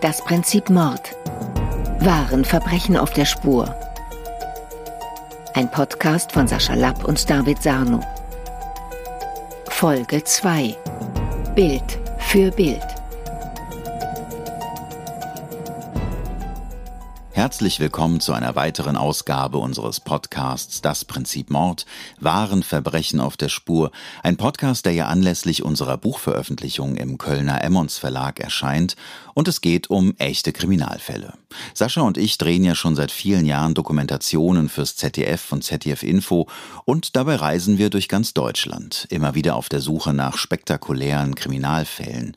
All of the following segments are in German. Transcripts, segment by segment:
Das Prinzip Mord. Wahren Verbrechen auf der Spur. Ein Podcast von Sascha Lapp und David Sarno. Folge 2. Bild für Bild. Herzlich willkommen zu einer weiteren Ausgabe unseres Podcasts Das Prinzip Mord, wahren Verbrechen auf der Spur. Ein Podcast, der ja anlässlich unserer Buchveröffentlichung im Kölner Emmons Verlag erscheint und es geht um echte Kriminalfälle. Sascha und ich drehen ja schon seit vielen Jahren Dokumentationen fürs ZDF und ZDF Info und dabei reisen wir durch ganz Deutschland, immer wieder auf der Suche nach spektakulären Kriminalfällen.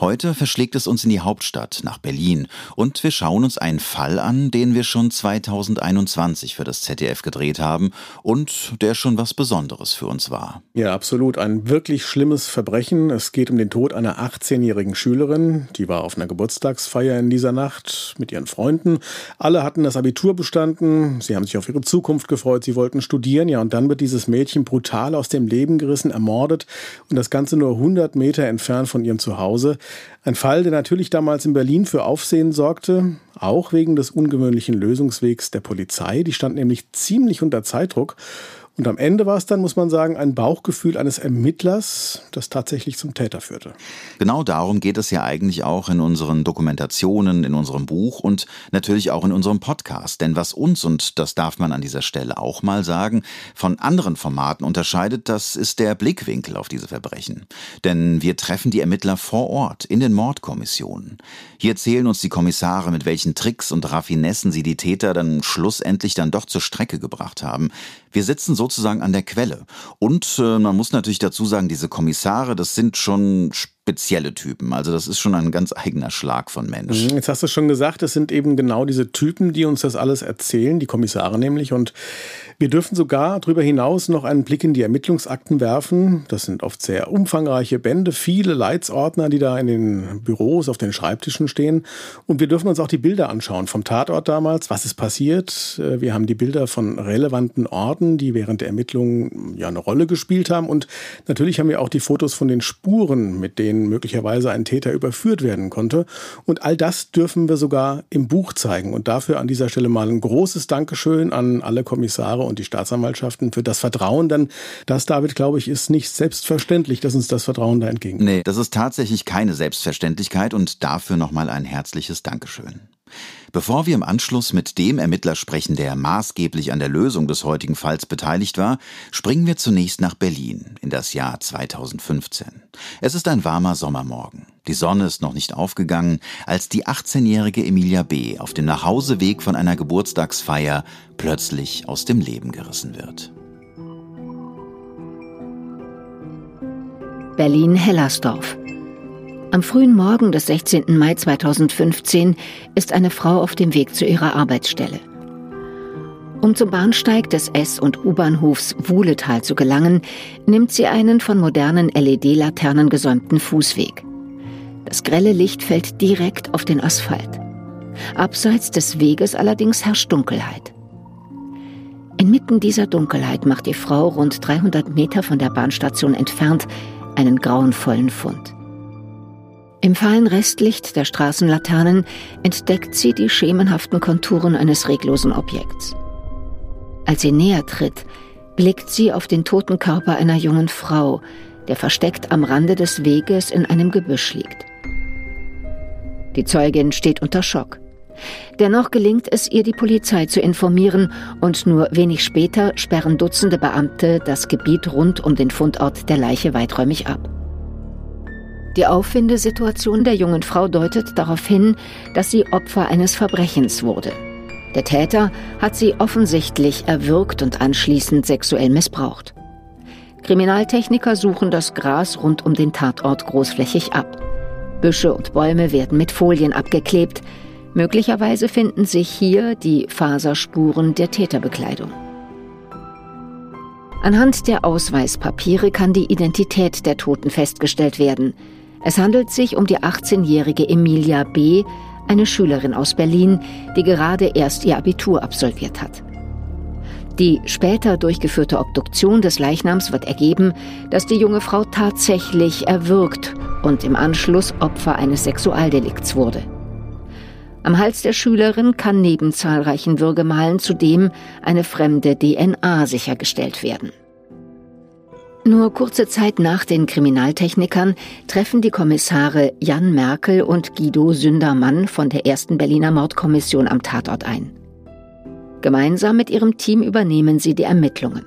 Heute verschlägt es uns in die Hauptstadt, nach Berlin, und wir schauen uns einen Fall an, den wir schon 2021 für das ZDF gedreht haben und der schon was Besonderes für uns war. Ja, absolut. Ein wirklich schlimmes Verbrechen. Es geht um den Tod einer 18-jährigen Schülerin. Die war auf einer Geburtstagsfeier in dieser Nacht mit ihren Freunden. Alle hatten das Abitur bestanden. Sie haben sich auf ihre Zukunft gefreut. Sie wollten studieren. Ja, und dann wird dieses Mädchen brutal aus dem Leben gerissen, ermordet. Und das Ganze nur 100 Meter entfernt von ihrem Zuhause. Ein Fall, der natürlich damals in Berlin für Aufsehen sorgte, auch wegen des ungewöhnlichen Lösungswegs der Polizei. Die stand nämlich ziemlich unter Zeitdruck und am Ende war es dann, muss man sagen, ein Bauchgefühl eines Ermittlers, das tatsächlich zum Täter führte. Genau darum geht es ja eigentlich auch in unseren Dokumentationen, in unserem Buch und natürlich auch in unserem Podcast. Denn was uns, und das darf man an dieser Stelle auch mal sagen, von anderen Formaten unterscheidet, das ist der Blickwinkel auf diese Verbrechen. Denn wir treffen die Ermittler vor Ort, in den Mordkommissionen. Hier erzählen uns die Kommissare, mit welchen Tricks und Raffinessen sie die Täter dann schlussendlich dann doch zur Strecke gebracht haben. Wir sitzen sozusagen an der Quelle. Und äh, man muss natürlich dazu sagen, diese Kommissare, das sind schon spezielle Typen. Also das ist schon ein ganz eigener Schlag von Mensch. Mhm, jetzt hast du schon gesagt, es sind eben genau diese Typen, die uns das alles erzählen, die Kommissare nämlich. Und wir dürfen sogar darüber hinaus noch einen Blick in die Ermittlungsakten werfen. Das sind oft sehr umfangreiche Bände, viele Leitsordner, die da in den Büros, auf den Schreibtischen stehen. Und wir dürfen uns auch die Bilder anschauen vom Tatort damals. Was ist passiert? Äh, wir haben die Bilder von relevanten Orten, die während der Ermittlungen ja eine Rolle gespielt haben. Und natürlich haben wir auch die Fotos von den Spuren, mit denen denen möglicherweise ein Täter überführt werden konnte. Und all das dürfen wir sogar im Buch zeigen. Und dafür an dieser Stelle mal ein großes Dankeschön an alle Kommissare und die Staatsanwaltschaften für das Vertrauen. Denn das, David, glaube ich, ist nicht selbstverständlich, dass uns das Vertrauen da entgegen. Nee, das ist tatsächlich keine Selbstverständlichkeit und dafür nochmal ein herzliches Dankeschön. Bevor wir im Anschluss mit dem Ermittler sprechen, der maßgeblich an der Lösung des heutigen Falls beteiligt war, springen wir zunächst nach Berlin in das Jahr 2015. Es ist ein warmer Sommermorgen. Die Sonne ist noch nicht aufgegangen, als die 18-jährige Emilia B. auf dem Nachhauseweg von einer Geburtstagsfeier plötzlich aus dem Leben gerissen wird. Berlin-Hellersdorf. Am frühen Morgen des 16. Mai 2015 ist eine Frau auf dem Weg zu ihrer Arbeitsstelle. Um zum Bahnsteig des S- und U-Bahnhofs Wuhletal zu gelangen, nimmt sie einen von modernen LED-Laternen gesäumten Fußweg. Das grelle Licht fällt direkt auf den Asphalt. Abseits des Weges allerdings herrscht Dunkelheit. Inmitten dieser Dunkelheit macht die Frau rund 300 Meter von der Bahnstation entfernt einen grauenvollen Fund. Im fahlen Restlicht der Straßenlaternen entdeckt sie die schemenhaften Konturen eines reglosen Objekts. Als sie näher tritt, blickt sie auf den toten Körper einer jungen Frau, der versteckt am Rande des Weges in einem Gebüsch liegt. Die Zeugin steht unter Schock. Dennoch gelingt es ihr, die Polizei zu informieren und nur wenig später sperren Dutzende Beamte das Gebiet rund um den Fundort der Leiche weiträumig ab. Die Auffindesituation der jungen Frau deutet darauf hin, dass sie Opfer eines Verbrechens wurde. Der Täter hat sie offensichtlich erwürgt und anschließend sexuell missbraucht. Kriminaltechniker suchen das Gras rund um den Tatort großflächig ab. Büsche und Bäume werden mit Folien abgeklebt. Möglicherweise finden sich hier die Faserspuren der Täterbekleidung. Anhand der Ausweispapiere kann die Identität der Toten festgestellt werden. Es handelt sich um die 18-jährige Emilia B., eine Schülerin aus Berlin, die gerade erst ihr Abitur absolviert hat. Die später durchgeführte Obduktion des Leichnams wird ergeben, dass die junge Frau tatsächlich erwürgt und im Anschluss Opfer eines Sexualdelikts wurde. Am Hals der Schülerin kann neben zahlreichen Würgemalen zudem eine fremde DNA sichergestellt werden. Nur kurze Zeit nach den Kriminaltechnikern treffen die Kommissare Jan Merkel und Guido Sündermann von der ersten Berliner Mordkommission am Tatort ein. Gemeinsam mit ihrem Team übernehmen sie die Ermittlungen.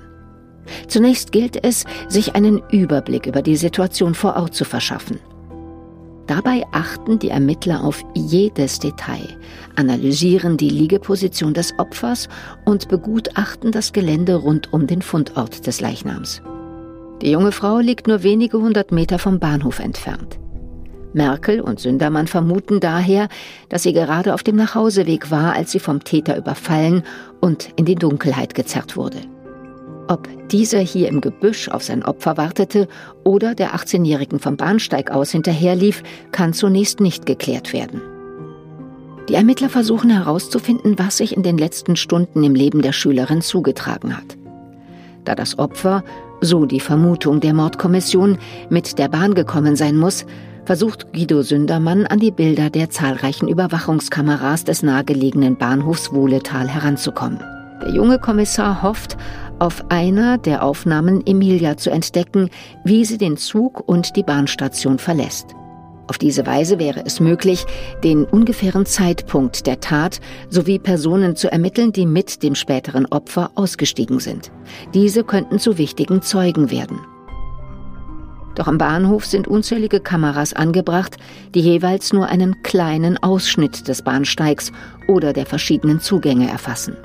Zunächst gilt es, sich einen Überblick über die Situation vor Ort zu verschaffen. Dabei achten die Ermittler auf jedes Detail, analysieren die Liegeposition des Opfers und begutachten das Gelände rund um den Fundort des Leichnams. Die junge Frau liegt nur wenige hundert Meter vom Bahnhof entfernt. Merkel und Sündermann vermuten daher, dass sie gerade auf dem Nachhauseweg war, als sie vom Täter überfallen und in die Dunkelheit gezerrt wurde. Ob dieser hier im Gebüsch auf sein Opfer wartete oder der 18-Jährigen vom Bahnsteig aus hinterherlief, kann zunächst nicht geklärt werden. Die Ermittler versuchen herauszufinden, was sich in den letzten Stunden im Leben der Schülerin zugetragen hat. Da das Opfer, so die Vermutung der Mordkommission, mit der Bahn gekommen sein muss, versucht Guido Sündermann an die Bilder der zahlreichen Überwachungskameras des nahegelegenen Bahnhofs Wohletal heranzukommen. Der junge Kommissar hofft, auf einer der Aufnahmen Emilia zu entdecken, wie sie den Zug und die Bahnstation verlässt. Auf diese Weise wäre es möglich, den ungefähren Zeitpunkt der Tat sowie Personen zu ermitteln, die mit dem späteren Opfer ausgestiegen sind. Diese könnten zu wichtigen Zeugen werden. Doch am Bahnhof sind unzählige Kameras angebracht, die jeweils nur einen kleinen Ausschnitt des Bahnsteigs oder der verschiedenen Zugänge erfassen.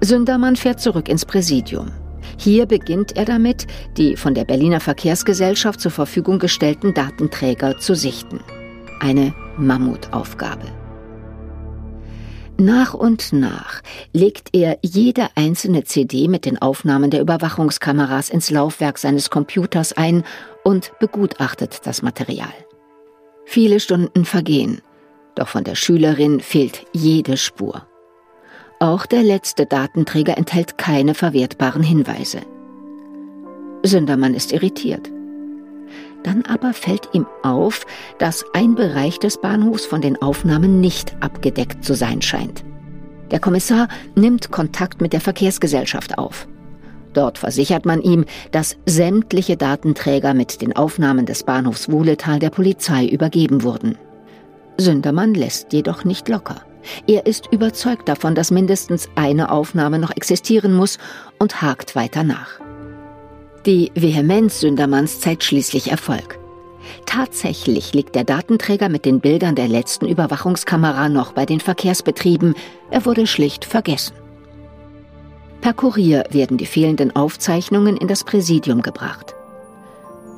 Sündermann fährt zurück ins Präsidium. Hier beginnt er damit, die von der Berliner Verkehrsgesellschaft zur Verfügung gestellten Datenträger zu sichten. Eine Mammutaufgabe. Nach und nach legt er jede einzelne CD mit den Aufnahmen der Überwachungskameras ins Laufwerk seines Computers ein und begutachtet das Material. Viele Stunden vergehen, doch von der Schülerin fehlt jede Spur. Auch der letzte Datenträger enthält keine verwertbaren Hinweise. Sündermann ist irritiert. Dann aber fällt ihm auf, dass ein Bereich des Bahnhofs von den Aufnahmen nicht abgedeckt zu sein scheint. Der Kommissar nimmt Kontakt mit der Verkehrsgesellschaft auf. Dort versichert man ihm, dass sämtliche Datenträger mit den Aufnahmen des Bahnhofs Wohletal der Polizei übergeben wurden. Sündermann lässt jedoch nicht locker. Er ist überzeugt davon, dass mindestens eine Aufnahme noch existieren muss und hakt weiter nach. Die Vehemenz Sündermanns zeigt schließlich Erfolg. Tatsächlich liegt der Datenträger mit den Bildern der letzten Überwachungskamera noch bei den Verkehrsbetrieben. Er wurde schlicht vergessen. Per Kurier werden die fehlenden Aufzeichnungen in das Präsidium gebracht.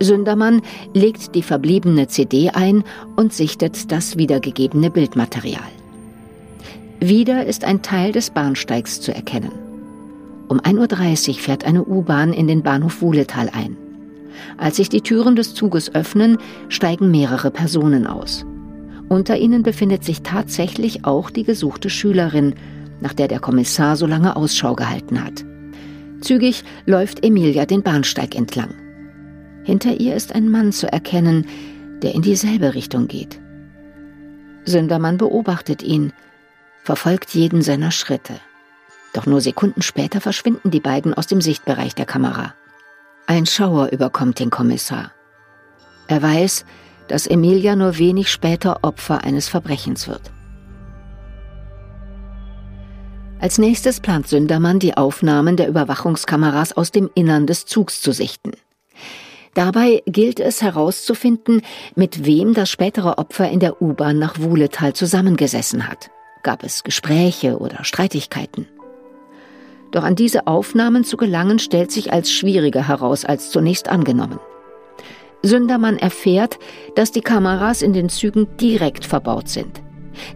Sündermann legt die verbliebene CD ein und sichtet das wiedergegebene Bildmaterial. Wieder ist ein Teil des Bahnsteigs zu erkennen. Um 1.30 Uhr fährt eine U-Bahn in den Bahnhof Wuhletal ein. Als sich die Türen des Zuges öffnen, steigen mehrere Personen aus. Unter ihnen befindet sich tatsächlich auch die gesuchte Schülerin, nach der der Kommissar so lange Ausschau gehalten hat. Zügig läuft Emilia den Bahnsteig entlang. Hinter ihr ist ein Mann zu erkennen, der in dieselbe Richtung geht. Sündermann beobachtet ihn, verfolgt jeden seiner Schritte. Doch nur Sekunden später verschwinden die beiden aus dem Sichtbereich der Kamera. Ein Schauer überkommt den Kommissar. Er weiß, dass Emilia nur wenig später Opfer eines Verbrechens wird. Als nächstes plant Sündermann, die Aufnahmen der Überwachungskameras aus dem Innern des Zugs zu sichten. Dabei gilt es herauszufinden, mit wem das spätere Opfer in der U-Bahn nach Wuhletal zusammengesessen hat. Gab es Gespräche oder Streitigkeiten? Doch an diese Aufnahmen zu gelangen, stellt sich als schwieriger heraus als zunächst angenommen. Sündermann erfährt, dass die Kameras in den Zügen direkt verbaut sind.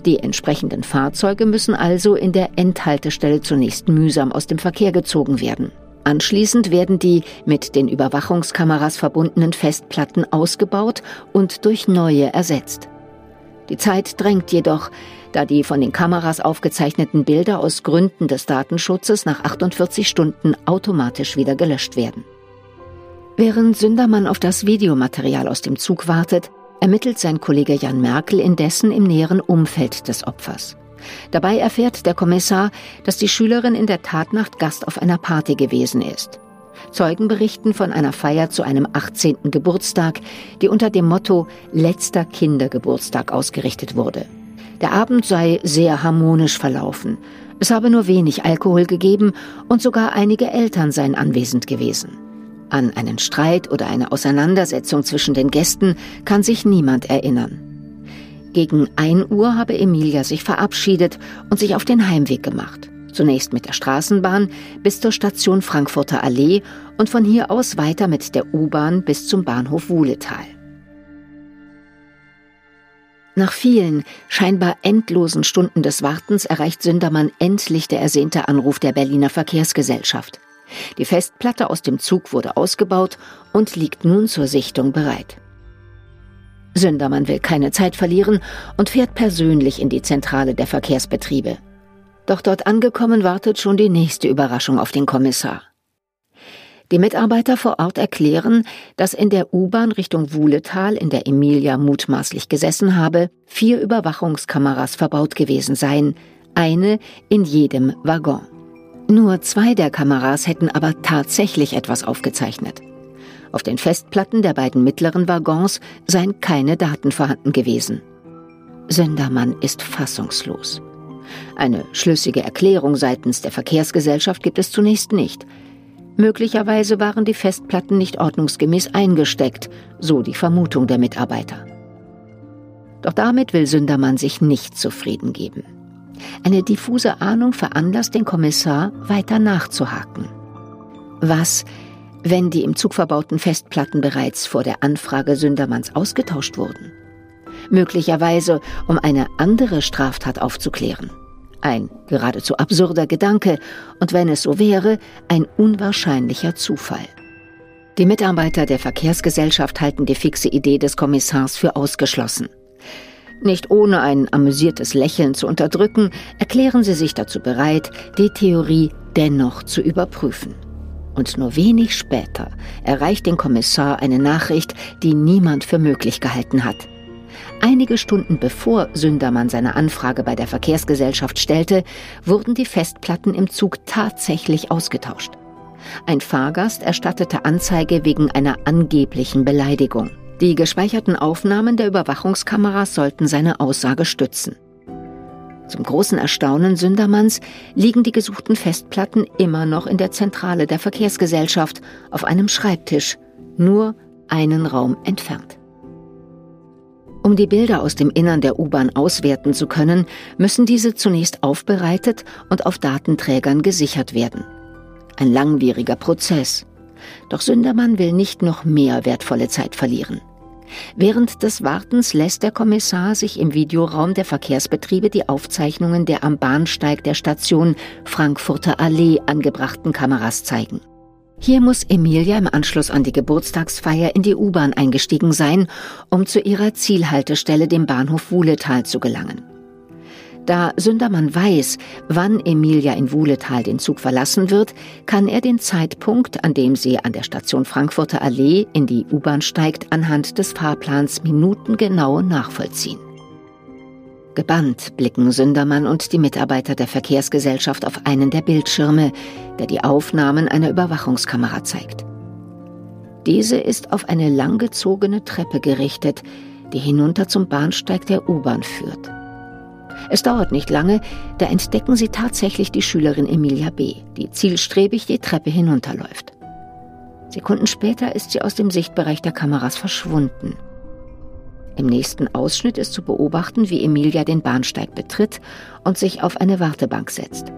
Die entsprechenden Fahrzeuge müssen also in der Endhaltestelle zunächst mühsam aus dem Verkehr gezogen werden. Anschließend werden die mit den Überwachungskameras verbundenen Festplatten ausgebaut und durch neue ersetzt. Die Zeit drängt jedoch, da die von den Kameras aufgezeichneten Bilder aus Gründen des Datenschutzes nach 48 Stunden automatisch wieder gelöscht werden. Während Sündermann auf das Videomaterial aus dem Zug wartet, ermittelt sein Kollege Jan Merkel indessen im näheren Umfeld des Opfers. Dabei erfährt der Kommissar, dass die Schülerin in der Tatnacht Gast auf einer Party gewesen ist. Zeugen berichten von einer Feier zu einem 18. Geburtstag, die unter dem Motto Letzter Kindergeburtstag ausgerichtet wurde. Der Abend sei sehr harmonisch verlaufen. Es habe nur wenig Alkohol gegeben und sogar einige Eltern seien anwesend gewesen. An einen Streit oder eine Auseinandersetzung zwischen den Gästen kann sich niemand erinnern. Gegen 1 Uhr habe Emilia sich verabschiedet und sich auf den Heimweg gemacht. Zunächst mit der Straßenbahn bis zur Station Frankfurter Allee und von hier aus weiter mit der U-Bahn bis zum Bahnhof Wuhletal. Nach vielen, scheinbar endlosen Stunden des Wartens erreicht Sündermann endlich der ersehnte Anruf der Berliner Verkehrsgesellschaft. Die Festplatte aus dem Zug wurde ausgebaut und liegt nun zur Sichtung bereit. Sündermann will keine Zeit verlieren und fährt persönlich in die Zentrale der Verkehrsbetriebe. Doch dort angekommen wartet schon die nächste Überraschung auf den Kommissar. Die Mitarbeiter vor Ort erklären, dass in der U-Bahn Richtung Wuhletal, in der Emilia mutmaßlich gesessen habe, vier Überwachungskameras verbaut gewesen seien, eine in jedem Waggon. Nur zwei der Kameras hätten aber tatsächlich etwas aufgezeichnet. Auf den Festplatten der beiden mittleren Waggons seien keine Daten vorhanden gewesen. Söndermann ist fassungslos. Eine schlüssige Erklärung seitens der Verkehrsgesellschaft gibt es zunächst nicht. Möglicherweise waren die Festplatten nicht ordnungsgemäß eingesteckt, so die Vermutung der Mitarbeiter. Doch damit will Sündermann sich nicht zufrieden geben. Eine diffuse Ahnung veranlasst den Kommissar, weiter nachzuhaken. Was, wenn die im Zug verbauten Festplatten bereits vor der Anfrage Sündermanns ausgetauscht wurden? Möglicherweise, um eine andere Straftat aufzuklären. Ein geradezu absurder Gedanke und wenn es so wäre, ein unwahrscheinlicher Zufall. Die Mitarbeiter der Verkehrsgesellschaft halten die fixe Idee des Kommissars für ausgeschlossen. Nicht ohne ein amüsiertes Lächeln zu unterdrücken, erklären sie sich dazu bereit, die Theorie dennoch zu überprüfen. Und nur wenig später erreicht den Kommissar eine Nachricht, die niemand für möglich gehalten hat. Einige Stunden bevor Sündermann seine Anfrage bei der Verkehrsgesellschaft stellte, wurden die Festplatten im Zug tatsächlich ausgetauscht. Ein Fahrgast erstattete Anzeige wegen einer angeblichen Beleidigung. Die gespeicherten Aufnahmen der Überwachungskameras sollten seine Aussage stützen. Zum großen Erstaunen Sündermanns liegen die gesuchten Festplatten immer noch in der Zentrale der Verkehrsgesellschaft auf einem Schreibtisch, nur einen Raum entfernt. Um die Bilder aus dem Innern der U-Bahn auswerten zu können, müssen diese zunächst aufbereitet und auf Datenträgern gesichert werden. Ein langwieriger Prozess. Doch Sündermann will nicht noch mehr wertvolle Zeit verlieren. Während des Wartens lässt der Kommissar sich im Videoraum der Verkehrsbetriebe die Aufzeichnungen der am Bahnsteig der Station Frankfurter Allee angebrachten Kameras zeigen. Hier muss Emilia im Anschluss an die Geburtstagsfeier in die U-Bahn eingestiegen sein, um zu ihrer Zielhaltestelle, dem Bahnhof Wuhletal, zu gelangen. Da Sündermann weiß, wann Emilia in Wuhletal den Zug verlassen wird, kann er den Zeitpunkt, an dem sie an der Station Frankfurter Allee in die U-Bahn steigt, anhand des Fahrplans minutengenau nachvollziehen. Gebannt blicken Sündermann und die Mitarbeiter der Verkehrsgesellschaft auf einen der Bildschirme, der die Aufnahmen einer Überwachungskamera zeigt. Diese ist auf eine langgezogene Treppe gerichtet, die hinunter zum Bahnsteig der U-Bahn führt. Es dauert nicht lange, da entdecken sie tatsächlich die Schülerin Emilia B., die zielstrebig die Treppe hinunterläuft. Sekunden später ist sie aus dem Sichtbereich der Kameras verschwunden. Im nächsten Ausschnitt ist zu beobachten, wie Emilia den Bahnsteig betritt und sich auf eine Wartebank setzt.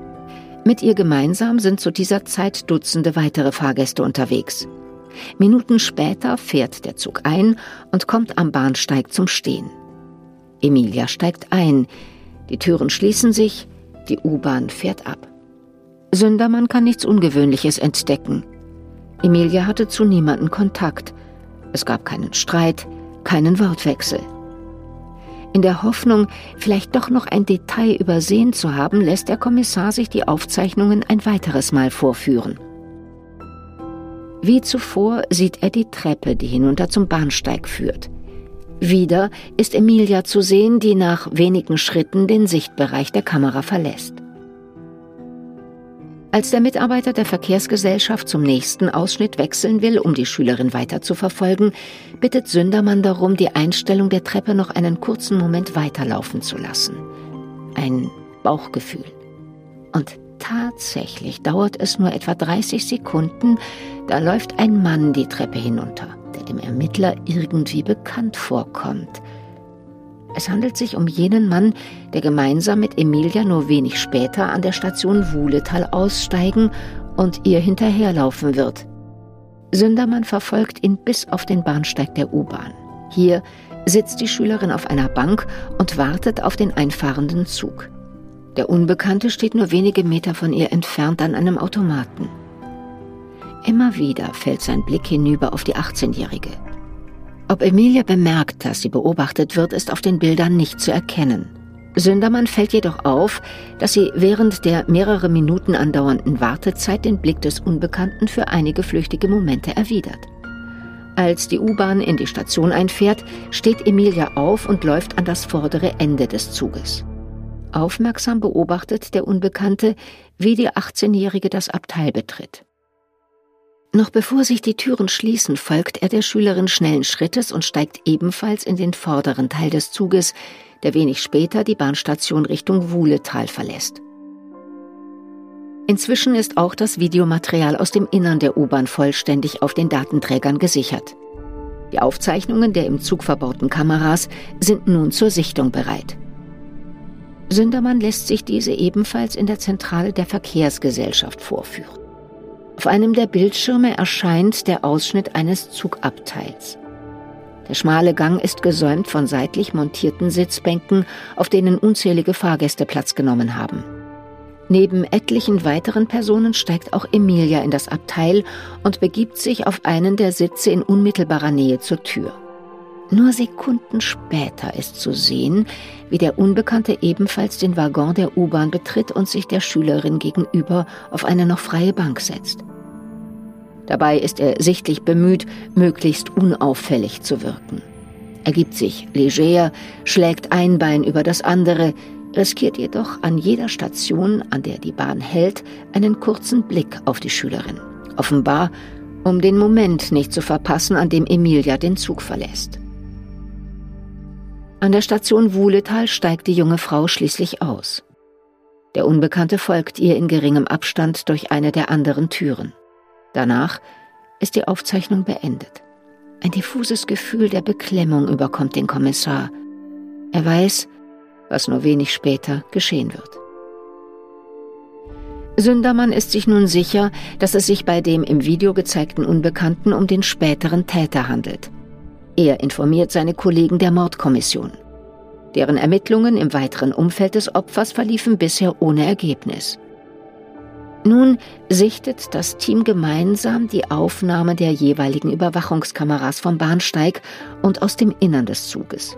Mit ihr gemeinsam sind zu dieser Zeit Dutzende weitere Fahrgäste unterwegs. Minuten später fährt der Zug ein und kommt am Bahnsteig zum Stehen. Emilia steigt ein, die Türen schließen sich, die U-Bahn fährt ab. Sündermann kann nichts Ungewöhnliches entdecken. Emilia hatte zu niemandem Kontakt. Es gab keinen Streit, keinen Wortwechsel. In der Hoffnung, vielleicht doch noch ein Detail übersehen zu haben, lässt der Kommissar sich die Aufzeichnungen ein weiteres Mal vorführen. Wie zuvor sieht er die Treppe, die hinunter zum Bahnsteig führt. Wieder ist Emilia zu sehen, die nach wenigen Schritten den Sichtbereich der Kamera verlässt. Als der Mitarbeiter der Verkehrsgesellschaft zum nächsten Ausschnitt wechseln will, um die Schülerin weiter zu verfolgen, bittet Sündermann darum, die Einstellung der Treppe noch einen kurzen Moment weiterlaufen zu lassen. Ein Bauchgefühl. Und tatsächlich dauert es nur etwa 30 Sekunden, da läuft ein Mann die Treppe hinunter, der dem Ermittler irgendwie bekannt vorkommt. Es handelt sich um jenen Mann, der gemeinsam mit Emilia nur wenig später an der Station Wuhletal aussteigen und ihr hinterherlaufen wird. Sündermann verfolgt ihn bis auf den Bahnsteig der U-Bahn. Hier sitzt die Schülerin auf einer Bank und wartet auf den einfahrenden Zug. Der Unbekannte steht nur wenige Meter von ihr entfernt an einem Automaten. Immer wieder fällt sein Blick hinüber auf die 18-Jährige. Ob Emilia bemerkt, dass sie beobachtet wird, ist auf den Bildern nicht zu erkennen. Sündermann fällt jedoch auf, dass sie während der mehrere Minuten andauernden Wartezeit den Blick des Unbekannten für einige flüchtige Momente erwidert. Als die U-Bahn in die Station einfährt, steht Emilia auf und läuft an das vordere Ende des Zuges. Aufmerksam beobachtet der Unbekannte, wie die 18-Jährige das Abteil betritt. Noch bevor sich die Türen schließen, folgt er der Schülerin schnellen Schrittes und steigt ebenfalls in den vorderen Teil des Zuges, der wenig später die Bahnstation Richtung Wuhletal verlässt. Inzwischen ist auch das Videomaterial aus dem Innern der U-Bahn vollständig auf den Datenträgern gesichert. Die Aufzeichnungen der im Zug verbauten Kameras sind nun zur Sichtung bereit. Sündermann lässt sich diese ebenfalls in der Zentrale der Verkehrsgesellschaft vorführen. Auf einem der Bildschirme erscheint der Ausschnitt eines Zugabteils. Der schmale Gang ist gesäumt von seitlich montierten Sitzbänken, auf denen unzählige Fahrgäste Platz genommen haben. Neben etlichen weiteren Personen steigt auch Emilia in das Abteil und begibt sich auf einen der Sitze in unmittelbarer Nähe zur Tür. Nur Sekunden später ist zu sehen, wie der Unbekannte ebenfalls den Waggon der U-Bahn betritt und sich der Schülerin gegenüber auf eine noch freie Bank setzt. Dabei ist er sichtlich bemüht, möglichst unauffällig zu wirken. Er gibt sich leger, schlägt ein Bein über das andere, riskiert jedoch an jeder Station, an der die Bahn hält, einen kurzen Blick auf die Schülerin. Offenbar, um den Moment nicht zu verpassen, an dem Emilia den Zug verlässt. An der Station Wuhletal steigt die junge Frau schließlich aus. Der Unbekannte folgt ihr in geringem Abstand durch eine der anderen Türen. Danach ist die Aufzeichnung beendet. Ein diffuses Gefühl der Beklemmung überkommt den Kommissar. Er weiß, was nur wenig später geschehen wird. Sündermann ist sich nun sicher, dass es sich bei dem im Video gezeigten Unbekannten um den späteren Täter handelt. Er informiert seine Kollegen der Mordkommission. Deren Ermittlungen im weiteren Umfeld des Opfers verliefen bisher ohne Ergebnis. Nun sichtet das Team gemeinsam die Aufnahme der jeweiligen Überwachungskameras vom Bahnsteig und aus dem Innern des Zuges.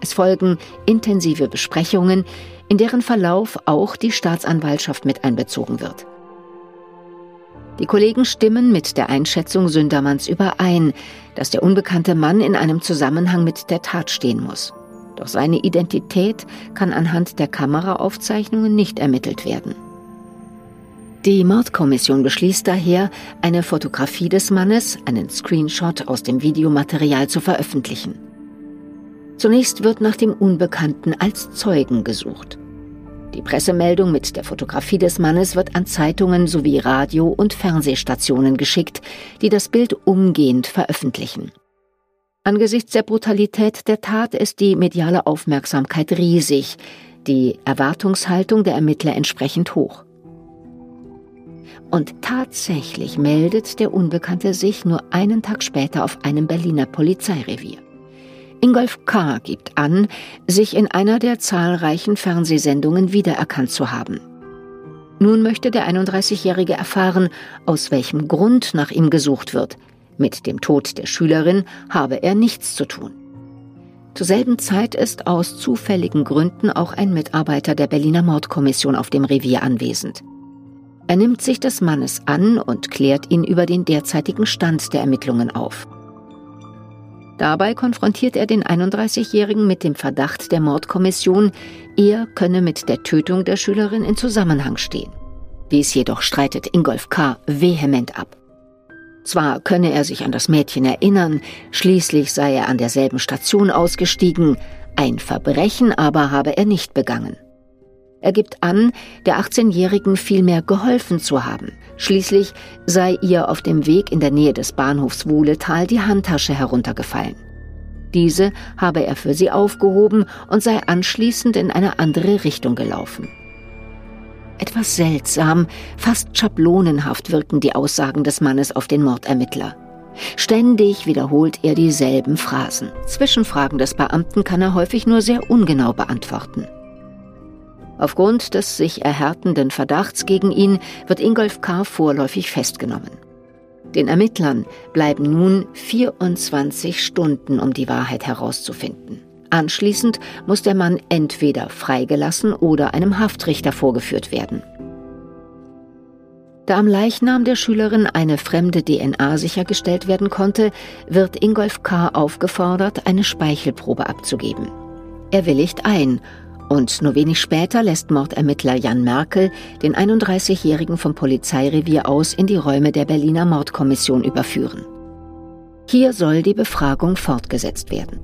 Es folgen intensive Besprechungen, in deren Verlauf auch die Staatsanwaltschaft mit einbezogen wird. Die Kollegen stimmen mit der Einschätzung Sündermanns überein, dass der unbekannte Mann in einem Zusammenhang mit der Tat stehen muss. Doch seine Identität kann anhand der Kameraaufzeichnungen nicht ermittelt werden. Die Mordkommission beschließt daher, eine Fotografie des Mannes, einen Screenshot aus dem Videomaterial zu veröffentlichen. Zunächst wird nach dem Unbekannten als Zeugen gesucht. Die Pressemeldung mit der Fotografie des Mannes wird an Zeitungen sowie Radio- und Fernsehstationen geschickt, die das Bild umgehend veröffentlichen. Angesichts der Brutalität der Tat ist die mediale Aufmerksamkeit riesig, die Erwartungshaltung der Ermittler entsprechend hoch. Und tatsächlich meldet der Unbekannte sich nur einen Tag später auf einem Berliner Polizeirevier. Ingolf K. gibt an, sich in einer der zahlreichen Fernsehsendungen wiedererkannt zu haben. Nun möchte der 31-Jährige erfahren, aus welchem Grund nach ihm gesucht wird. Mit dem Tod der Schülerin habe er nichts zu tun. Zur selben Zeit ist aus zufälligen Gründen auch ein Mitarbeiter der Berliner Mordkommission auf dem Revier anwesend. Er nimmt sich des Mannes an und klärt ihn über den derzeitigen Stand der Ermittlungen auf. Dabei konfrontiert er den 31-Jährigen mit dem Verdacht der Mordkommission, er könne mit der Tötung der Schülerin in Zusammenhang stehen. Dies jedoch streitet Ingolf K. vehement ab. Zwar könne er sich an das Mädchen erinnern, schließlich sei er an derselben Station ausgestiegen, ein Verbrechen aber habe er nicht begangen. Er gibt an, der 18-Jährigen vielmehr geholfen zu haben. Schließlich sei ihr auf dem Weg in der Nähe des Bahnhofs Wuhletal die Handtasche heruntergefallen. Diese habe er für sie aufgehoben und sei anschließend in eine andere Richtung gelaufen. Etwas seltsam, fast schablonenhaft wirken die Aussagen des Mannes auf den Mordermittler. Ständig wiederholt er dieselben Phrasen. Zwischenfragen des Beamten kann er häufig nur sehr ungenau beantworten. Aufgrund des sich erhärtenden Verdachts gegen ihn wird Ingolf K. vorläufig festgenommen. Den Ermittlern bleiben nun 24 Stunden, um die Wahrheit herauszufinden. Anschließend muss der Mann entweder freigelassen oder einem Haftrichter vorgeführt werden. Da am Leichnam der Schülerin eine fremde DNA sichergestellt werden konnte, wird Ingolf K. aufgefordert, eine Speichelprobe abzugeben. Er willigt ein und nur wenig später lässt Mordermittler Jan Merkel den 31-Jährigen vom Polizeirevier aus in die Räume der Berliner Mordkommission überführen. Hier soll die Befragung fortgesetzt werden.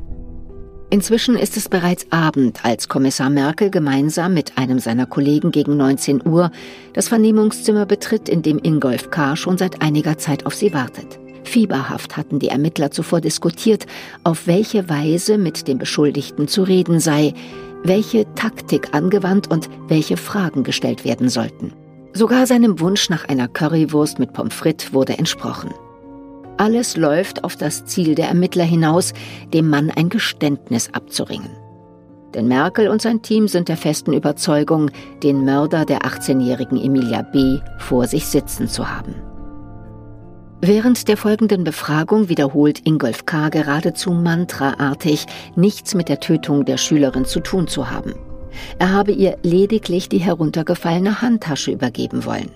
Inzwischen ist es bereits Abend, als Kommissar Merkel gemeinsam mit einem seiner Kollegen gegen 19 Uhr das Vernehmungszimmer betritt, in dem Ingolf K. schon seit einiger Zeit auf sie wartet. Fieberhaft hatten die Ermittler zuvor diskutiert, auf welche Weise mit dem Beschuldigten zu reden sei, welche Taktik angewandt und welche Fragen gestellt werden sollten. Sogar seinem Wunsch nach einer Currywurst mit Pommes frites wurde entsprochen. Alles läuft auf das Ziel der Ermittler hinaus, dem Mann ein Geständnis abzuringen. Denn Merkel und sein Team sind der festen Überzeugung, den Mörder der 18-jährigen Emilia B. vor sich sitzen zu haben. Während der folgenden Befragung wiederholt Ingolf K. geradezu mantraartig, nichts mit der Tötung der Schülerin zu tun zu haben. Er habe ihr lediglich die heruntergefallene Handtasche übergeben wollen.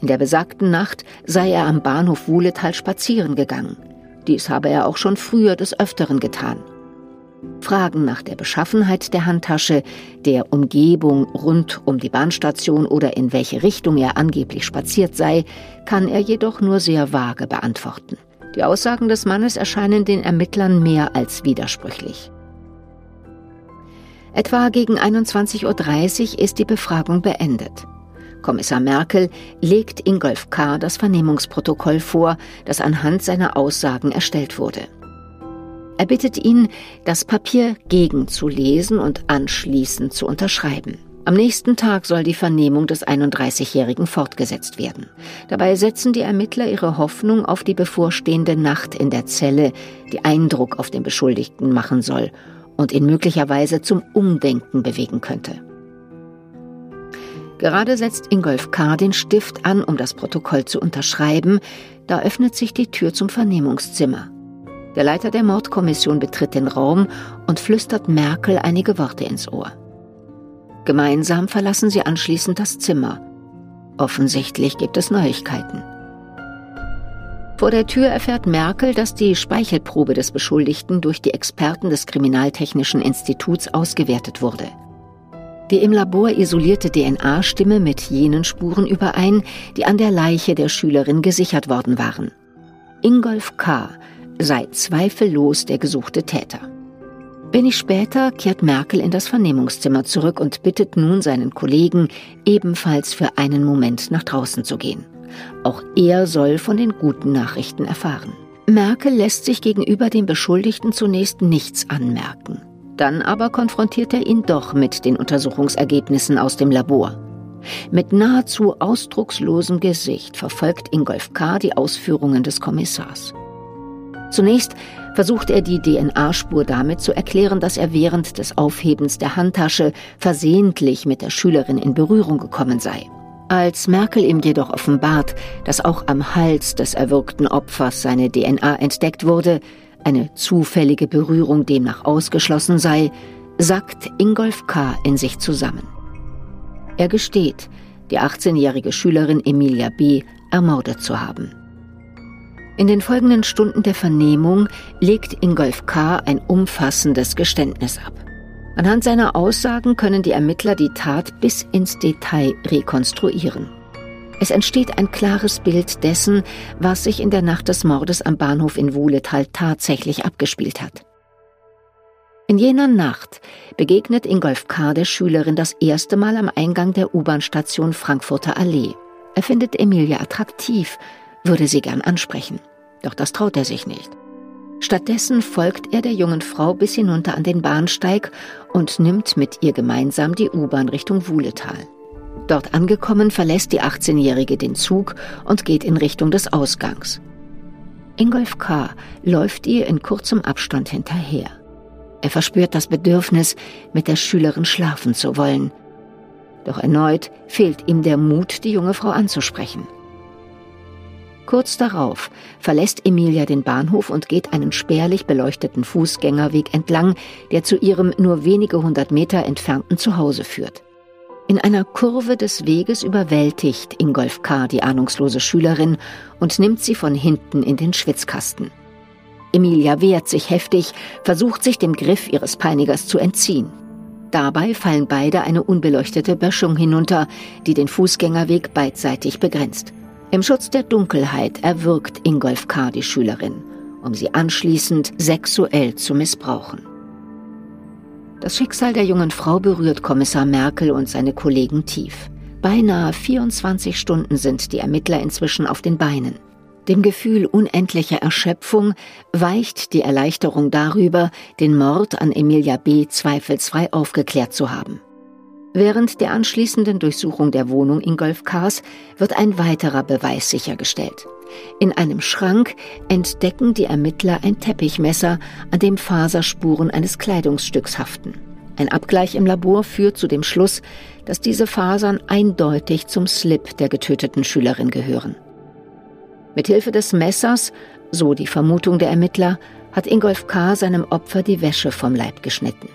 In der besagten Nacht sei er am Bahnhof Wuhletal spazieren gegangen. Dies habe er auch schon früher des Öfteren getan. Fragen nach der Beschaffenheit der Handtasche, der Umgebung rund um die Bahnstation oder in welche Richtung er angeblich spaziert sei, kann er jedoch nur sehr vage beantworten. Die Aussagen des Mannes erscheinen den Ermittlern mehr als widersprüchlich. Etwa gegen 21.30 Uhr ist die Befragung beendet. Kommissar Merkel legt Ingolf K. das Vernehmungsprotokoll vor, das anhand seiner Aussagen erstellt wurde. Er bittet ihn, das Papier gegenzulesen und anschließend zu unterschreiben. Am nächsten Tag soll die Vernehmung des 31-Jährigen fortgesetzt werden. Dabei setzen die Ermittler ihre Hoffnung auf die bevorstehende Nacht in der Zelle, die Eindruck auf den Beschuldigten machen soll und ihn möglicherweise zum Umdenken bewegen könnte. Gerade setzt Ingolf K. den Stift an, um das Protokoll zu unterschreiben, da öffnet sich die Tür zum Vernehmungszimmer. Der Leiter der Mordkommission betritt den Raum und flüstert Merkel einige Worte ins Ohr. Gemeinsam verlassen sie anschließend das Zimmer. Offensichtlich gibt es Neuigkeiten. Vor der Tür erfährt Merkel, dass die Speichelprobe des Beschuldigten durch die Experten des Kriminaltechnischen Instituts ausgewertet wurde. Die im Labor isolierte DNA stimme mit jenen Spuren überein, die an der Leiche der Schülerin gesichert worden waren. Ingolf K. sei zweifellos der gesuchte Täter. Wenig später kehrt Merkel in das Vernehmungszimmer zurück und bittet nun seinen Kollegen, ebenfalls für einen Moment nach draußen zu gehen. Auch er soll von den guten Nachrichten erfahren. Merkel lässt sich gegenüber dem Beschuldigten zunächst nichts anmerken. Dann aber konfrontiert er ihn doch mit den Untersuchungsergebnissen aus dem Labor. Mit nahezu ausdruckslosem Gesicht verfolgt Ingolf K. die Ausführungen des Kommissars. Zunächst versucht er die DNA-Spur damit zu erklären, dass er während des Aufhebens der Handtasche versehentlich mit der Schülerin in Berührung gekommen sei. Als Merkel ihm jedoch offenbart, dass auch am Hals des erwürgten Opfers seine DNA entdeckt wurde, eine zufällige Berührung demnach ausgeschlossen sei, sackt Ingolf K. in sich zusammen. Er gesteht, die 18-jährige Schülerin Emilia B. ermordet zu haben. In den folgenden Stunden der Vernehmung legt Ingolf K. ein umfassendes Geständnis ab. Anhand seiner Aussagen können die Ermittler die Tat bis ins Detail rekonstruieren. Es entsteht ein klares Bild dessen, was sich in der Nacht des Mordes am Bahnhof in Wuhletal tatsächlich abgespielt hat. In jener Nacht begegnet Ingolf K. der Schülerin das erste Mal am Eingang der U-Bahn-Station Frankfurter Allee. Er findet Emilia attraktiv, würde sie gern ansprechen. Doch das traut er sich nicht. Stattdessen folgt er der jungen Frau bis hinunter an den Bahnsteig und nimmt mit ihr gemeinsam die U-Bahn Richtung Wuhletal. Dort angekommen verlässt die 18-Jährige den Zug und geht in Richtung des Ausgangs. Ingolf K. läuft ihr in kurzem Abstand hinterher. Er verspürt das Bedürfnis, mit der Schülerin schlafen zu wollen. Doch erneut fehlt ihm der Mut, die junge Frau anzusprechen. Kurz darauf verlässt Emilia den Bahnhof und geht einen spärlich beleuchteten Fußgängerweg entlang, der zu ihrem nur wenige hundert Meter entfernten Zuhause führt. In einer Kurve des Weges überwältigt Ingolf K. die ahnungslose Schülerin und nimmt sie von hinten in den Schwitzkasten. Emilia wehrt sich heftig, versucht sich dem Griff ihres Peinigers zu entziehen. Dabei fallen beide eine unbeleuchtete Böschung hinunter, die den Fußgängerweg beidseitig begrenzt. Im Schutz der Dunkelheit erwürgt Ingolf K. die Schülerin, um sie anschließend sexuell zu missbrauchen. Das Schicksal der jungen Frau berührt Kommissar Merkel und seine Kollegen tief. Beinahe 24 Stunden sind die Ermittler inzwischen auf den Beinen. Dem Gefühl unendlicher Erschöpfung weicht die Erleichterung darüber, den Mord an Emilia B. zweifelsfrei aufgeklärt zu haben. Während der anschließenden Durchsuchung der Wohnung Ingolf Kars wird ein weiterer Beweis sichergestellt. In einem Schrank entdecken die Ermittler ein Teppichmesser, an dem Faserspuren eines Kleidungsstücks haften. Ein Abgleich im Labor führt zu dem Schluss, dass diese Fasern eindeutig zum Slip der getöteten Schülerin gehören. Mithilfe des Messers, so die Vermutung der Ermittler, hat Ingolf K. seinem Opfer die Wäsche vom Leib geschnitten.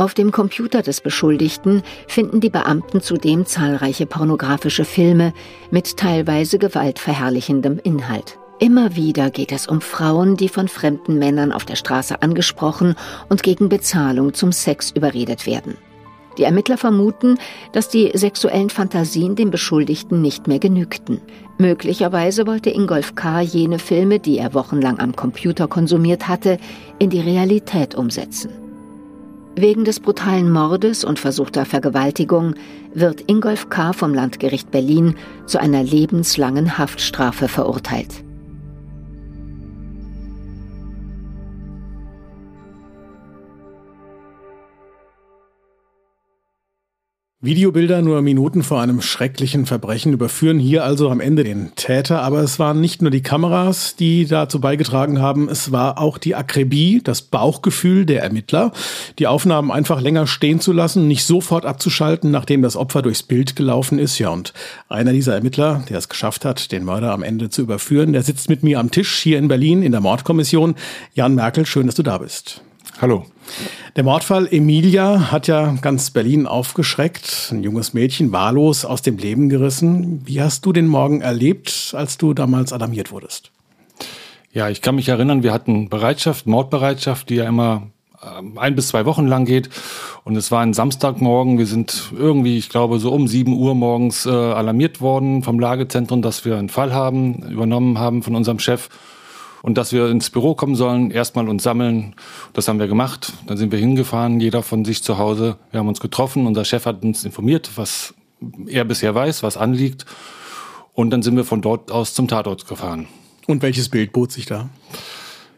Auf dem Computer des Beschuldigten finden die Beamten zudem zahlreiche pornografische Filme mit teilweise gewaltverherrlichendem Inhalt. Immer wieder geht es um Frauen, die von fremden Männern auf der Straße angesprochen und gegen Bezahlung zum Sex überredet werden. Die Ermittler vermuten, dass die sexuellen Fantasien dem Beschuldigten nicht mehr genügten. Möglicherweise wollte Ingolf K. jene Filme, die er wochenlang am Computer konsumiert hatte, in die Realität umsetzen. Wegen des brutalen Mordes und versuchter Vergewaltigung wird Ingolf K. vom Landgericht Berlin zu einer lebenslangen Haftstrafe verurteilt. Videobilder nur Minuten vor einem schrecklichen Verbrechen überführen hier also am Ende den Täter, aber es waren nicht nur die Kameras, die dazu beigetragen haben, es war auch die Akribie, das Bauchgefühl der Ermittler, die Aufnahmen einfach länger stehen zu lassen, nicht sofort abzuschalten, nachdem das Opfer durchs Bild gelaufen ist. Ja, und einer dieser Ermittler, der es geschafft hat, den Mörder am Ende zu überführen, der sitzt mit mir am Tisch hier in Berlin in der Mordkommission. Jan Merkel, schön, dass du da bist. Hallo. Der Mordfall Emilia hat ja ganz Berlin aufgeschreckt. Ein junges Mädchen wahllos aus dem Leben gerissen. Wie hast du den Morgen erlebt, als du damals alarmiert wurdest? Ja, ich kann mich erinnern, wir hatten Bereitschaft, Mordbereitschaft, die ja immer ähm, ein bis zwei Wochen lang geht. Und es war ein Samstagmorgen. Wir sind irgendwie, ich glaube, so um sieben Uhr morgens äh, alarmiert worden vom Lagezentrum, dass wir einen Fall haben, übernommen haben von unserem Chef und dass wir ins Büro kommen sollen, erstmal uns sammeln. Das haben wir gemacht. Dann sind wir hingefahren, jeder von sich zu Hause. Wir haben uns getroffen. Unser Chef hat uns informiert, was er bisher weiß, was anliegt. Und dann sind wir von dort aus zum Tatort gefahren. Und welches Bild bot sich da?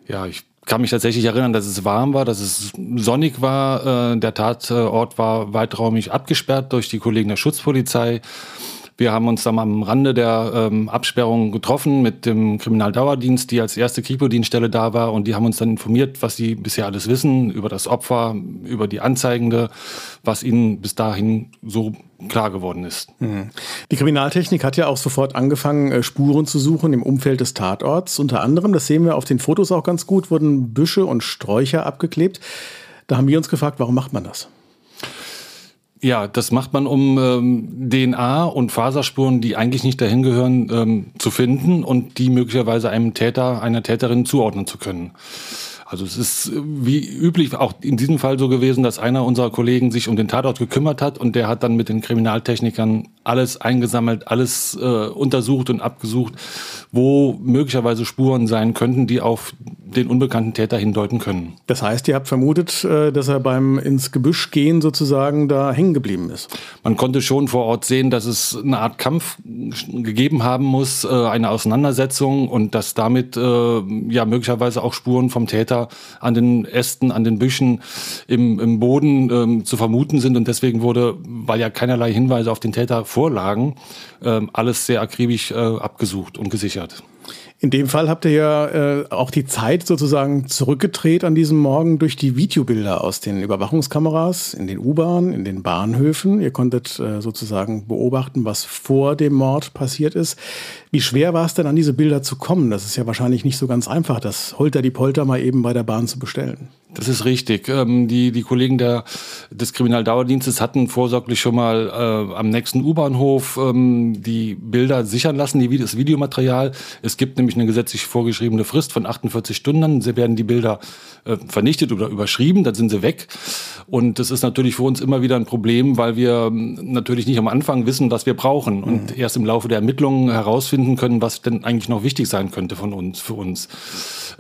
Ja, ich kann mich tatsächlich erinnern, dass es warm war, dass es sonnig war. Äh, der Tatort war weiträumig abgesperrt durch die Kollegen der Schutzpolizei. Wir haben uns dann am Rande der ähm, Absperrung getroffen mit dem Kriminaldauerdienst, die als erste Kripo-Dienststelle da war und die haben uns dann informiert, was sie bisher alles wissen über das Opfer, über die Anzeigende, was ihnen bis dahin so klar geworden ist. Mhm. Die Kriminaltechnik hat ja auch sofort angefangen, äh, Spuren zu suchen im Umfeld des Tatorts. Unter anderem, das sehen wir auf den Fotos auch ganz gut, wurden Büsche und Sträucher abgeklebt. Da haben wir uns gefragt, warum macht man das? Ja, das macht man, um ähm, DNA und Faserspuren, die eigentlich nicht dahin gehören, ähm, zu finden und die möglicherweise einem Täter, einer Täterin zuordnen zu können. Also es ist äh, wie üblich auch in diesem Fall so gewesen, dass einer unserer Kollegen sich um den Tatort gekümmert hat und der hat dann mit den Kriminaltechnikern alles eingesammelt, alles äh, untersucht und abgesucht, wo möglicherweise Spuren sein könnten, die auf den unbekannten Täter hindeuten können. Das heißt, ihr habt vermutet, äh, dass er beim ins Gebüsch gehen sozusagen da hängen geblieben ist. Man konnte schon vor Ort sehen, dass es eine Art Kampf gegeben haben muss, äh, eine Auseinandersetzung und dass damit äh, ja möglicherweise auch Spuren vom Täter an den Ästen, an den Büschen, im, im Boden ähm, zu vermuten sind. Und deswegen wurde, weil ja keinerlei Hinweise auf den Täter vorlagen, ähm, alles sehr akribisch abgesucht und gesichert. In dem Fall habt ihr ja äh, auch die Zeit sozusagen zurückgedreht an diesem Morgen durch die Videobilder aus den Überwachungskameras in den U-Bahnen, in den Bahnhöfen. Ihr konntet äh, sozusagen beobachten, was vor dem Mord passiert ist. Wie schwer war es denn, an diese Bilder zu kommen? Das ist ja wahrscheinlich nicht so ganz einfach, das Holter die Polter mal eben bei der Bahn zu bestellen. Das ist richtig. Ähm, die, die Kollegen der, des Kriminaldauerdienstes hatten vorsorglich schon mal äh, am nächsten U-Bahnhof ähm, die Bilder sichern lassen, die, das Videomaterial. Es gibt nämlich eine gesetzlich vorgeschriebene Frist von 48 Stunden. Sie werden die Bilder äh, vernichtet oder überschrieben, dann sind sie weg. Und das ist natürlich für uns immer wieder ein Problem, weil wir ähm, natürlich nicht am Anfang wissen, was wir brauchen und mhm. erst im Laufe der Ermittlungen herausfinden können, was denn eigentlich noch wichtig sein könnte von uns, für uns.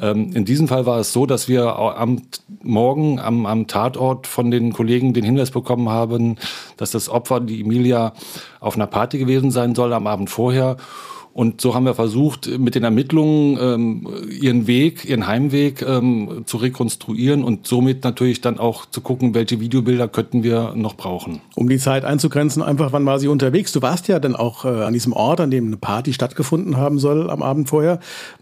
Ähm, in diesem Fall war es so, dass wir am Morgen am, am Tatort von den Kollegen den Hinweis bekommen haben, dass das Opfer, die Emilia, auf einer Party gewesen sein soll am Abend vorher. Und so haben wir versucht, mit den Ermittlungen ähm, ihren Weg, ihren Heimweg ähm, zu rekonstruieren und somit natürlich dann auch zu gucken, welche Videobilder könnten wir noch brauchen. Um die Zeit einzugrenzen, einfach wann war sie unterwegs? Du warst ja dann auch äh, an diesem Ort, an dem eine Party stattgefunden haben soll am Abend vorher.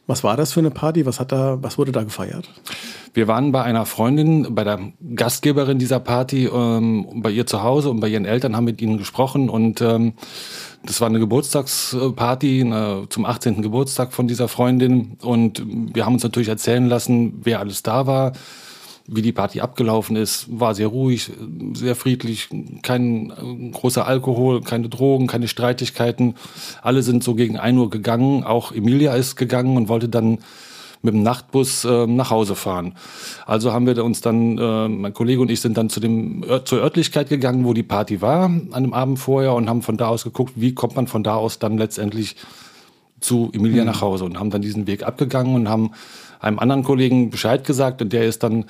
Was war das für eine Party? Was hat da, was wurde da gefeiert? Wir waren bei einer Freundin, bei der Gastgeberin dieser Party, ähm, bei ihr zu Hause und bei ihren Eltern haben mit ihnen gesprochen und ähm, das war eine Geburtstagsparty eine, zum 18. Geburtstag von dieser Freundin und wir haben uns natürlich erzählen lassen, wer alles da war, wie die Party abgelaufen ist. War sehr ruhig, sehr friedlich, kein äh, großer Alkohol, keine Drogen, keine Streitigkeiten. Alle sind so gegen 1 Uhr gegangen. Auch Emilia ist gegangen und wollte dann mit dem Nachtbus äh, nach Hause fahren. Also haben wir uns dann, äh, mein Kollege und ich sind dann zu dem, zur Örtlichkeit gegangen, wo die Party war, an dem Abend vorher und haben von da aus geguckt, wie kommt man von da aus dann letztendlich zu Emilia mhm. nach Hause und haben dann diesen Weg abgegangen und haben einem anderen Kollegen Bescheid gesagt und der ist dann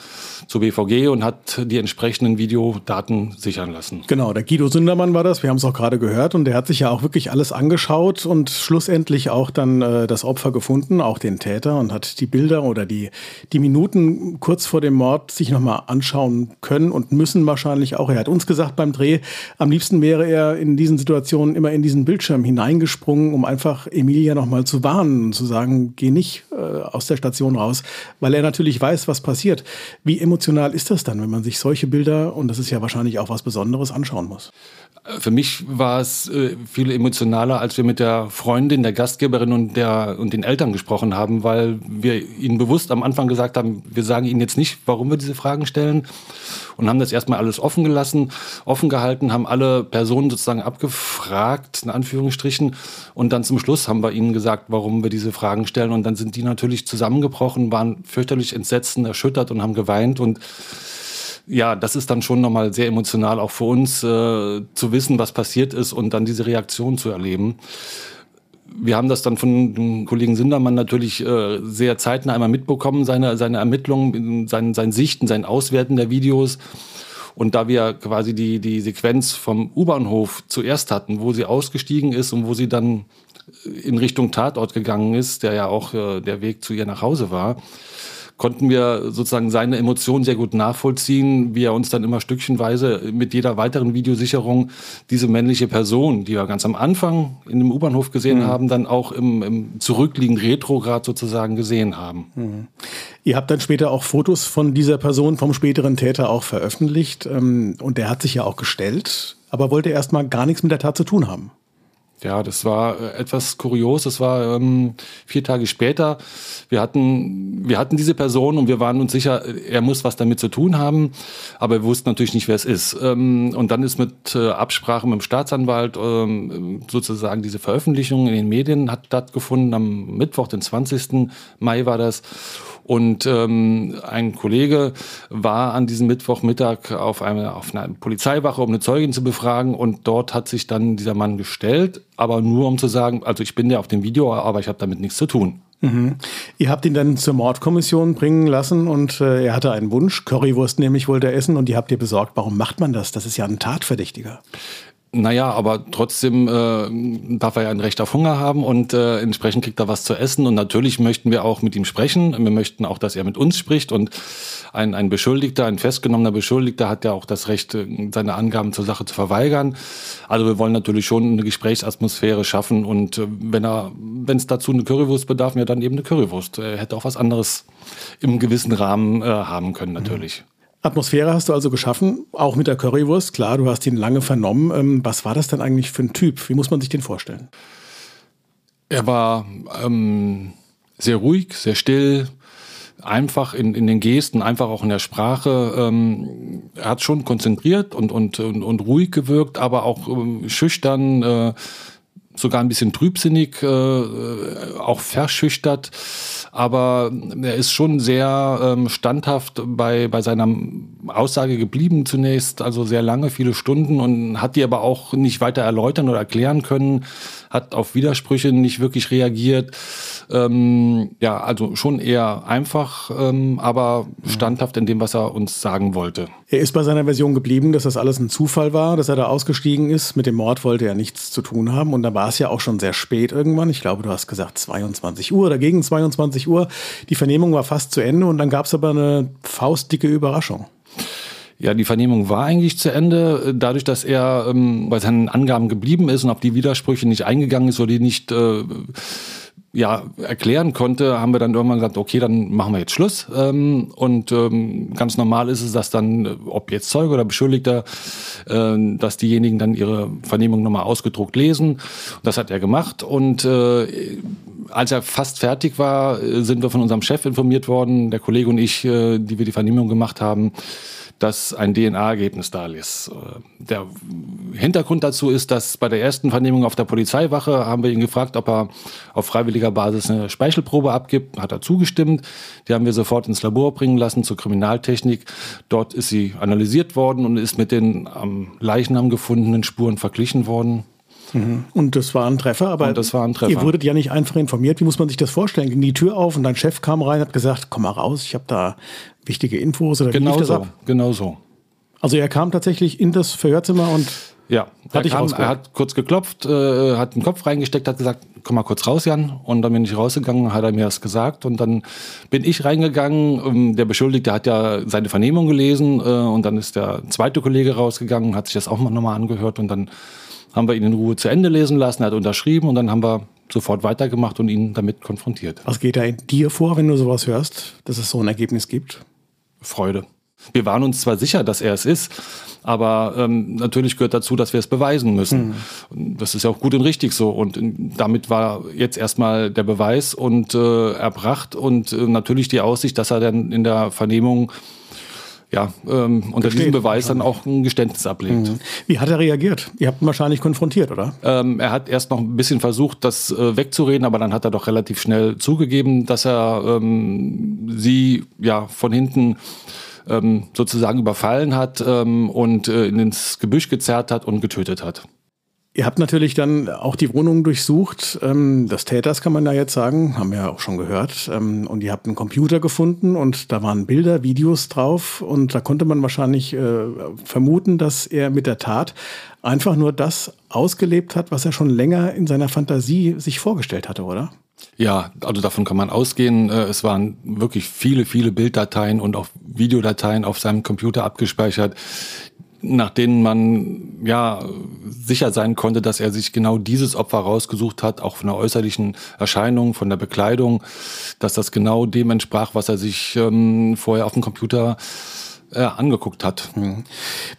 zur BVG und hat die entsprechenden Videodaten sichern lassen. Genau, der Guido Sündermann war das, wir haben es auch gerade gehört und der hat sich ja auch wirklich alles angeschaut und schlussendlich auch dann äh, das Opfer gefunden, auch den Täter und hat die Bilder oder die, die Minuten kurz vor dem Mord sich nochmal anschauen können und müssen wahrscheinlich auch. Er hat uns gesagt beim Dreh, am liebsten wäre er in diesen Situationen immer in diesen Bildschirm hineingesprungen, um einfach Emilia nochmal zu warnen und zu sagen, geh nicht äh, aus der Station raus, weil er natürlich weiß, was passiert. Wie emotional ist das dann, wenn man sich solche Bilder, und das ist ja wahrscheinlich auch was Besonderes, anschauen muss? Für mich war es äh, viel emotionaler, als wir mit der Freundin, der Gastgeberin und, der, und den Eltern gesprochen haben, weil wir ihnen bewusst am Anfang gesagt haben, wir sagen ihnen jetzt nicht, warum wir diese Fragen stellen und haben das erstmal alles offen gelassen, offen gehalten, haben alle Personen sozusagen abgefragt, in Anführungsstrichen, und dann zum Schluss haben wir ihnen gesagt, warum wir diese Fragen stellen. Und dann sind die natürlich zusammengebrochen, waren fürchterlich entsetzt, erschüttert und haben geweint. Und ja, das ist dann schon nochmal sehr emotional auch für uns äh, zu wissen, was passiert ist und dann diese Reaktion zu erleben. Wir haben das dann von dem Kollegen Sindermann natürlich äh, sehr zeitnah einmal mitbekommen, seine, seine Ermittlungen, sein, sein Sichten, sein Auswerten der Videos. Und da wir quasi die, die Sequenz vom U-Bahnhof zuerst hatten, wo sie ausgestiegen ist und wo sie dann in Richtung Tatort gegangen ist, der ja auch äh, der Weg zu ihr nach Hause war, konnten wir sozusagen seine Emotionen sehr gut nachvollziehen, wie er uns dann immer stückchenweise mit jeder weiteren Videosicherung diese männliche Person, die wir ganz am Anfang in dem U-Bahnhof gesehen mhm. haben, dann auch im, im zurückliegenden Retrograd sozusagen gesehen haben. Mhm. Ihr habt dann später auch Fotos von dieser Person, vom späteren Täter auch veröffentlicht ähm, und der hat sich ja auch gestellt, aber wollte erstmal gar nichts mit der Tat zu tun haben. Ja, das war äh, etwas kurios. Das war ähm, vier Tage später. Wir hatten, wir hatten diese Person und wir waren uns sicher, er muss was damit zu tun haben, aber wir wussten natürlich nicht, wer es ist. Ähm, und dann ist mit äh, Absprache mit dem Staatsanwalt ähm, sozusagen diese Veröffentlichung in den Medien hat stattgefunden. Am Mittwoch, den 20. Mai war das. Und ähm, ein Kollege war an diesem Mittwochmittag auf, eine, auf einer Polizeiwache, um eine Zeugin zu befragen. Und dort hat sich dann dieser Mann gestellt, aber nur um zu sagen, also ich bin ja auf dem Video, aber ich habe damit nichts zu tun. Mhm. Ihr habt ihn dann zur Mordkommission bringen lassen und äh, er hatte einen Wunsch, Currywurst nämlich wollte er essen und die habt ihr besorgt. Warum macht man das? Das ist ja ein Tatverdächtiger. Naja, aber trotzdem äh, darf er ja ein Recht auf Hunger haben und äh, entsprechend kriegt er was zu essen. Und natürlich möchten wir auch mit ihm sprechen. Wir möchten auch, dass er mit uns spricht. Und ein, ein Beschuldigter, ein festgenommener Beschuldigter hat ja auch das Recht, äh, seine Angaben zur Sache zu verweigern. Also wir wollen natürlich schon eine Gesprächsatmosphäre schaffen. Und äh, wenn er, wenn es dazu eine Currywurst bedarf, ja dann eben eine Currywurst. Er hätte auch was anderes im gewissen Rahmen äh, haben können, natürlich. Mhm. Atmosphäre hast du also geschaffen, auch mit der Currywurst. Klar, du hast ihn lange vernommen. Ähm, was war das denn eigentlich für ein Typ? Wie muss man sich den vorstellen? Er war ähm, sehr ruhig, sehr still, einfach in, in den Gesten, einfach auch in der Sprache. Ähm, er hat schon konzentriert und, und, und, und ruhig gewirkt, aber auch ähm, schüchtern, äh, sogar ein bisschen trübsinnig, äh, auch verschüchtert. Aber er ist schon sehr ähm, standhaft bei, bei seiner Aussage geblieben zunächst, also sehr lange, viele Stunden und hat die aber auch nicht weiter erläutern oder erklären können, hat auf Widersprüche nicht wirklich reagiert. Ähm, ja, also schon eher einfach, ähm, aber standhaft in dem, was er uns sagen wollte. Er ist bei seiner Version geblieben, dass das alles ein Zufall war, dass er da ausgestiegen ist. Mit dem Mord wollte er nichts zu tun haben. Und da war es ja auch schon sehr spät irgendwann. Ich glaube, du hast gesagt 22 Uhr oder gegen 22 Uhr. Die Vernehmung war fast zu Ende und dann gab es aber eine faustdicke Überraschung. Ja, die Vernehmung war eigentlich zu Ende. Dadurch, dass er ähm, bei seinen Angaben geblieben ist und auf die Widersprüche nicht eingegangen ist oder die nicht äh, ja, erklären konnte, haben wir dann irgendwann gesagt, okay, dann machen wir jetzt Schluss. Ähm, und ähm, ganz normal ist es, dass dann, ob jetzt Zeuge oder Beschuldigter, äh, dass diejenigen dann ihre Vernehmung nochmal ausgedruckt lesen. Das hat er gemacht. Und äh, als er fast fertig war, sind wir von unserem Chef informiert worden, der Kollege und ich, äh, die wir die Vernehmung gemacht haben, dass ein DNA-Ergebnis da ist. Äh, der Hintergrund dazu ist, dass bei der ersten Vernehmung auf der Polizeiwache haben wir ihn gefragt, ob er auf freiwilliger Basis eine Speichelprobe abgibt. Hat er zugestimmt. Die haben wir sofort ins Labor bringen lassen zur Kriminaltechnik. Dort ist sie analysiert worden und ist mit den am Leichnam gefundenen Spuren verglichen worden. Mhm. Und das war ein Treffer, aber das war ein Treffer. ihr wurdet ja nicht einfach informiert. Wie muss man sich das vorstellen? Ging die Tür auf und dein Chef kam rein und hat gesagt, komm mal raus, ich habe da wichtige Infos oder genau so? Genau so. Also er kam tatsächlich in das Verhörzimmer und ja, er, kam, er hat kurz geklopft, äh, hat den Kopf reingesteckt, hat gesagt, komm mal kurz raus, Jan. Und dann bin ich rausgegangen, hat er mir das gesagt. Und dann bin ich reingegangen. Ähm, der Beschuldigte hat ja seine Vernehmung gelesen. Äh, und dann ist der zweite Kollege rausgegangen, hat sich das auch nochmal angehört. Und dann haben wir ihn in Ruhe zu Ende lesen lassen, er hat unterschrieben. Und dann haben wir sofort weitergemacht und ihn damit konfrontiert. Was geht da in dir vor, wenn du sowas hörst, dass es so ein Ergebnis gibt? Freude. Wir waren uns zwar sicher, dass er es ist, aber ähm, natürlich gehört dazu, dass wir es beweisen müssen. Mhm. Das ist ja auch gut und richtig so. Und damit war jetzt erstmal der Beweis und äh, erbracht und äh, natürlich die Aussicht, dass er dann in der Vernehmung ja, ähm, unter Gesteht, diesem Beweis dann auch ein Geständnis ablegt. Mhm. Wie hat er reagiert? Ihr habt ihn wahrscheinlich konfrontiert, oder? Ähm, er hat erst noch ein bisschen versucht, das äh, wegzureden, aber dann hat er doch relativ schnell zugegeben, dass er ähm, sie ja von hinten ähm, sozusagen überfallen hat ähm, und äh, ins Gebüsch gezerrt hat und getötet hat. Ihr habt natürlich dann auch die Wohnung durchsucht, ähm, des Täters kann man da jetzt sagen, haben wir ja auch schon gehört. Ähm, und ihr habt einen Computer gefunden und da waren Bilder, Videos drauf und da konnte man wahrscheinlich äh, vermuten, dass er mit der Tat einfach nur das ausgelebt hat, was er schon länger in seiner Fantasie sich vorgestellt hatte, oder? Ja, also davon kann man ausgehen. Äh, es waren wirklich viele, viele Bilddateien und auch Videodateien auf seinem Computer abgespeichert, nach denen man ja sicher sein konnte, dass er sich genau dieses Opfer rausgesucht hat, auch von der äußerlichen Erscheinung, von der Bekleidung, dass das genau dem entsprach, was er sich ähm, vorher auf dem Computer äh, angeguckt hat. Hm.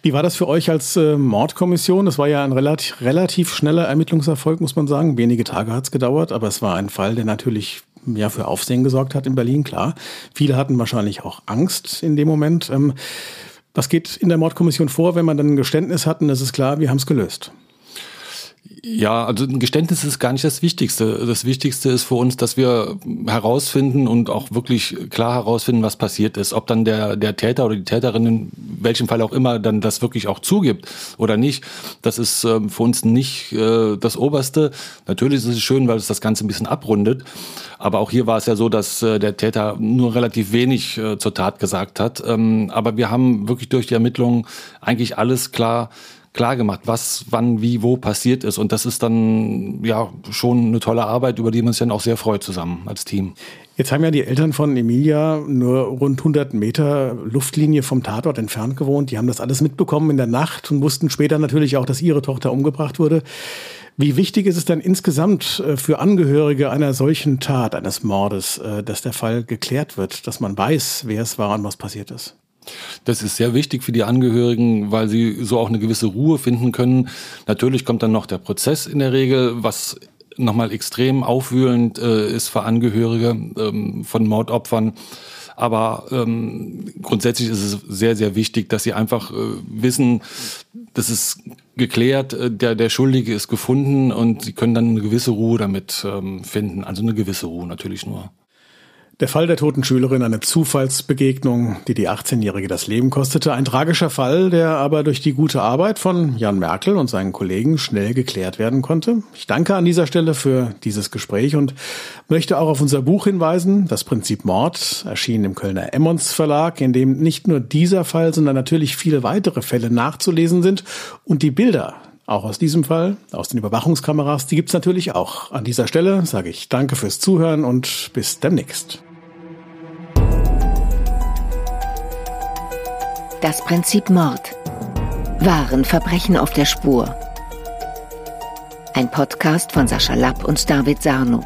Wie war das für euch als äh, Mordkommission? Das war ja ein relativ, relativ schneller Ermittlungserfolg, muss man sagen. Wenige Tage hat es gedauert, aber es war ein Fall, der natürlich ja für Aufsehen gesorgt hat in Berlin, klar. Viele hatten wahrscheinlich auch Angst in dem Moment. Ähm, was geht in der Mordkommission vor, wenn man dann ein Geständnis hat und es ist klar, wir haben es gelöst? Ja, also ein Geständnis ist gar nicht das Wichtigste. Das Wichtigste ist für uns, dass wir herausfinden und auch wirklich klar herausfinden, was passiert ist. Ob dann der, der Täter oder die Täterin, in welchem Fall auch immer, dann das wirklich auch zugibt oder nicht, das ist äh, für uns nicht äh, das Oberste. Natürlich ist es schön, weil es das Ganze ein bisschen abrundet. Aber auch hier war es ja so, dass äh, der Täter nur relativ wenig äh, zur Tat gesagt hat. Ähm, aber wir haben wirklich durch die Ermittlungen eigentlich alles klar klar gemacht, was, wann, wie, wo passiert ist. Und das ist dann ja schon eine tolle Arbeit, über die man sich dann auch sehr freut zusammen als Team. Jetzt haben ja die Eltern von Emilia nur rund 100 Meter Luftlinie vom Tatort entfernt gewohnt. Die haben das alles mitbekommen in der Nacht und wussten später natürlich auch, dass ihre Tochter umgebracht wurde. Wie wichtig ist es denn insgesamt äh, für Angehörige einer solchen Tat, eines Mordes, äh, dass der Fall geklärt wird, dass man weiß, wer es war und was passiert ist? Das ist sehr wichtig für die Angehörigen, weil sie so auch eine gewisse Ruhe finden können. Natürlich kommt dann noch der Prozess in der Regel, was nochmal extrem aufwühlend äh, ist für Angehörige ähm, von Mordopfern. Aber ähm, grundsätzlich ist es sehr, sehr wichtig, dass sie einfach äh, wissen, das ist geklärt, äh, der, der Schuldige ist gefunden und sie können dann eine gewisse Ruhe damit ähm, finden. Also eine gewisse Ruhe natürlich nur. Der Fall der toten Schülerin, eine Zufallsbegegnung, die die 18-Jährige das Leben kostete. Ein tragischer Fall, der aber durch die gute Arbeit von Jan Merkel und seinen Kollegen schnell geklärt werden konnte. Ich danke an dieser Stelle für dieses Gespräch und möchte auch auf unser Buch hinweisen, Das Prinzip Mord, erschien im Kölner Emmons Verlag, in dem nicht nur dieser Fall, sondern natürlich viele weitere Fälle nachzulesen sind und die Bilder, auch aus diesem Fall, aus den Überwachungskameras, die gibt's natürlich auch. An dieser Stelle sage ich danke fürs Zuhören und bis demnächst. Das Prinzip Mord. Wahren Verbrechen auf der Spur. Ein Podcast von Sascha Lapp und David Sarno.